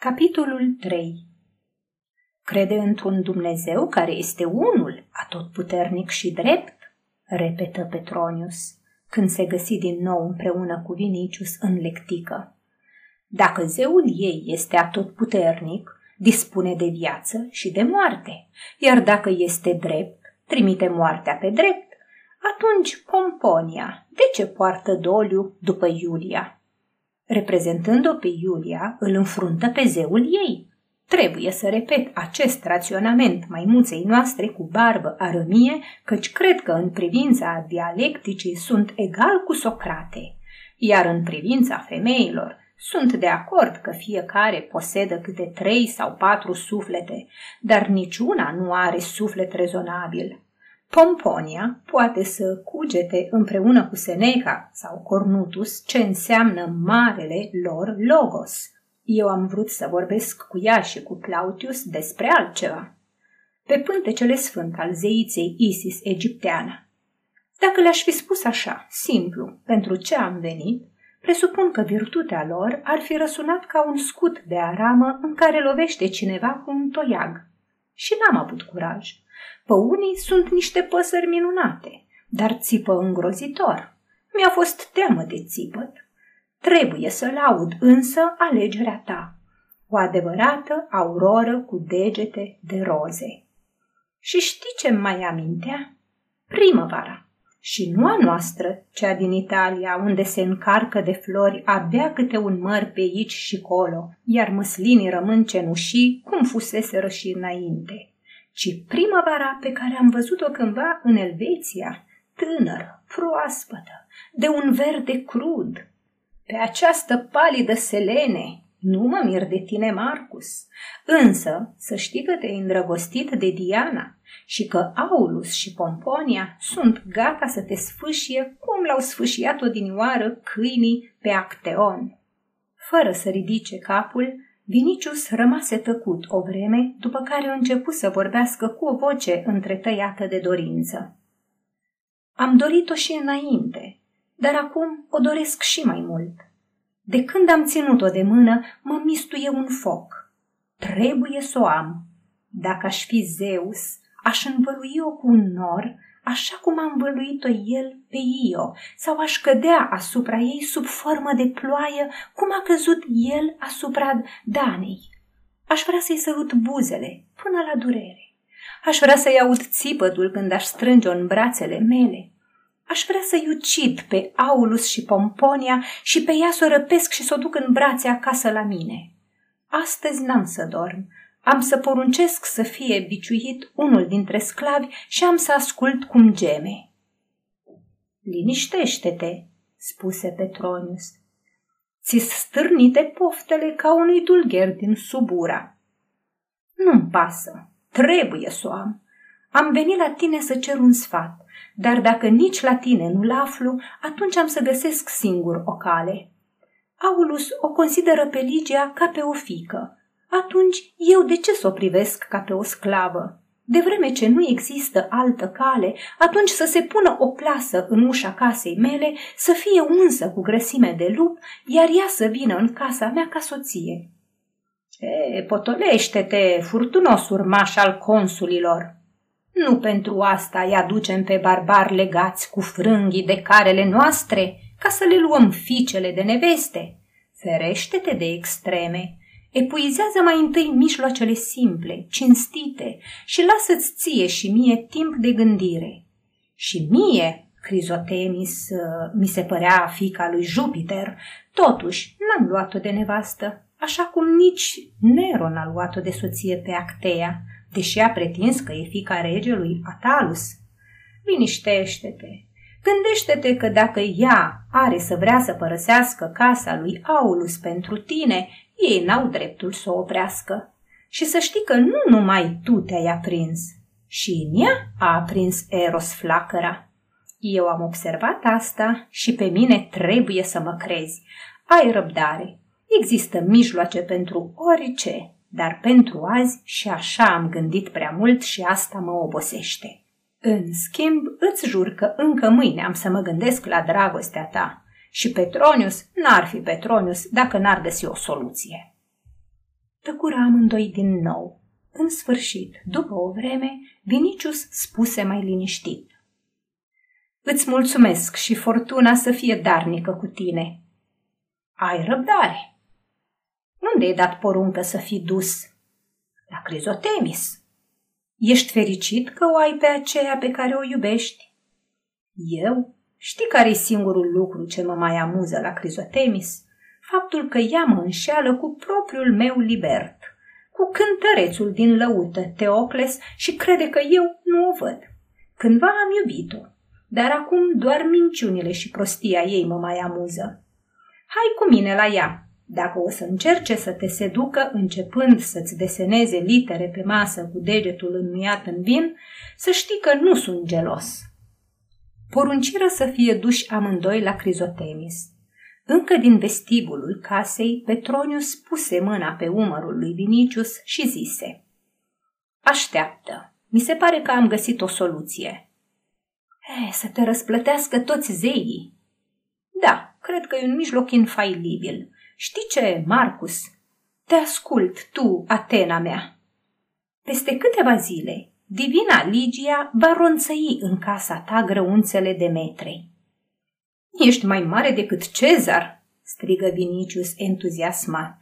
Capitolul 3 Crede într-un Dumnezeu care este unul, atotputernic și drept? repetă Petronius, când se găsi din nou împreună cu Vinicius în lectică. Dacă zeul ei este atotputernic, dispune de viață și de moarte, iar dacă este drept, trimite moartea pe drept, atunci Pomponia, de ce poartă doliu după Iulia? Reprezentând-o pe Iulia, îl înfruntă pe zeul ei. Trebuie să repet acest raționament maimuței noastre cu barbă arămie, căci cred că în privința dialecticii sunt egal cu Socrate, iar în privința femeilor sunt de acord că fiecare posedă câte trei sau patru suflete, dar niciuna nu are suflet rezonabil. Pomponia poate să cugete împreună cu Seneca sau Cornutus ce înseamnă marele lor logos. Eu am vrut să vorbesc cu ea și cu Plautius despre altceva. Pe pântecele sfânt al zeiței Isis egipteană. Dacă le-aș fi spus așa, simplu, pentru ce am venit, presupun că virtutea lor ar fi răsunat ca un scut de aramă în care lovește cineva cu un toiag. Și n-am avut curaj. Pe unii sunt niște păsări minunate, dar țipă îngrozitor. Mi-a fost teamă de țipăt. Trebuie să laud însă alegerea ta, o adevărată auroră cu degete de roze. Și știi ce mai amintea? Primăvara. Și nu a noastră, cea din Italia, unde se încarcă de flori abia câte un măr pe aici și colo, iar măslinii rămân cenușii cum fusese și înainte ci primăvara pe care am văzut-o cândva în Elveția, tânără, proaspătă, de un verde crud. Pe această palidă selene, nu mă mir de tine, Marcus, însă să știi că te-ai îndrăgostit de Diana și că Aulus și Pomponia sunt gata să te sfâșie cum l-au sfâșiat odinioară câinii pe Acteon. Fără să ridice capul, Vinicius rămase tăcut o vreme, după care a început să vorbească cu o voce întretăiată de dorință. Am dorit-o și înainte, dar acum o doresc și mai mult. De când am ținut-o de mână, mă mistuie un foc. Trebuie să o am. Dacă aș fi Zeus, aș învălui-o cu un nor așa cum a învăluit-o el pe Io, sau aș cădea asupra ei sub formă de ploaie, cum a căzut el asupra Danei. Aș vrea să-i sărut buzele până la durere. Aș vrea să-i aud țipătul când aș strânge-o în brațele mele. Aș vrea să-i ucid pe Aulus și Pomponia și pe ea să o răpesc și să o duc în brațe acasă la mine. Astăzi n-am să dorm, am să poruncesc să fie biciuit unul dintre sclavi și am să ascult cum geme. Liniștește-te, spuse Petronius. Ți stârnite poftele ca unui dulgher din subura. Nu-mi pasă, trebuie să o am. Am venit la tine să cer un sfat, dar dacă nici la tine nu-l aflu, atunci am să găsesc singur o cale. Aulus o consideră pe Ligia ca pe o fică, atunci eu de ce să o privesc ca pe o sclavă? De vreme ce nu există altă cale, atunci să se pună o plasă în ușa casei mele, să fie unsă cu grăsime de lup, iar ea să vină în casa mea ca soție. E, potolește-te, furtunos urmaș al consulilor! Nu pentru asta îi aducem pe barbari legați cu frânghii de carele noastre, ca să le luăm fiicele de neveste. Ferește-te de extreme, Epuizează mai întâi mijloacele simple, cinstite și lasă-ți ție și mie timp de gândire. Și mie, Crizotemis, uh, mi se părea fica lui Jupiter, totuși n-am luat-o de nevastă, așa cum nici Nero n-a luat-o de soție pe Actea, deși a pretins că e fica regelui Atalus. Liniștește-te, Gândește-te că dacă ea are să vrea să părăsească casa lui Aulus pentru tine, ei n-au dreptul să o oprească. Și să știi că nu numai tu te-ai aprins, și în ea a aprins Eros flacăra. Eu am observat asta și pe mine trebuie să mă crezi. Ai răbdare. Există mijloace pentru orice, dar pentru azi și așa am gândit prea mult și asta mă obosește. În schimb, îți jur că încă mâine am să mă gândesc la dragostea ta și Petronius n-ar fi Petronius dacă n-ar găsi o soluție. Tăcură amândoi din nou. În sfârșit, după o vreme, Vinicius spuse mai liniștit. Îți mulțumesc și fortuna să fie darnică cu tine. Ai răbdare. Unde e dat poruncă să fii dus? La Crizotemis. Ești fericit că o ai pe aceea pe care o iubești? Eu? Știi care e singurul lucru ce mă mai amuză la Crizotemis? Faptul că ea mă înșeală cu propriul meu libert, cu cântărețul din lăută, Teocles, și crede că eu nu o văd. Cândva am iubit-o, dar acum doar minciunile și prostia ei mă mai amuză. Hai cu mine la ea, dacă o să încerce să te seducă începând să-ți deseneze litere pe masă cu degetul înmuiat în vin, să știi că nu sunt gelos. Porunciră să fie duși amândoi la Crizotemis. Încă din vestibulul casei, Petronius puse mâna pe umărul lui Vinicius și zise Așteaptă, mi se pare că am găsit o soluție. E, să te răsplătească toți zeii. Da, cred că e un mijloc infailibil. Știi ce, Marcus? Te ascult, tu, Atena mea. Peste câteva zile, divina Ligia va ronțăi în casa ta grăunțele de metrei. Ești mai mare decât Cezar, strigă Vinicius entuziasmat.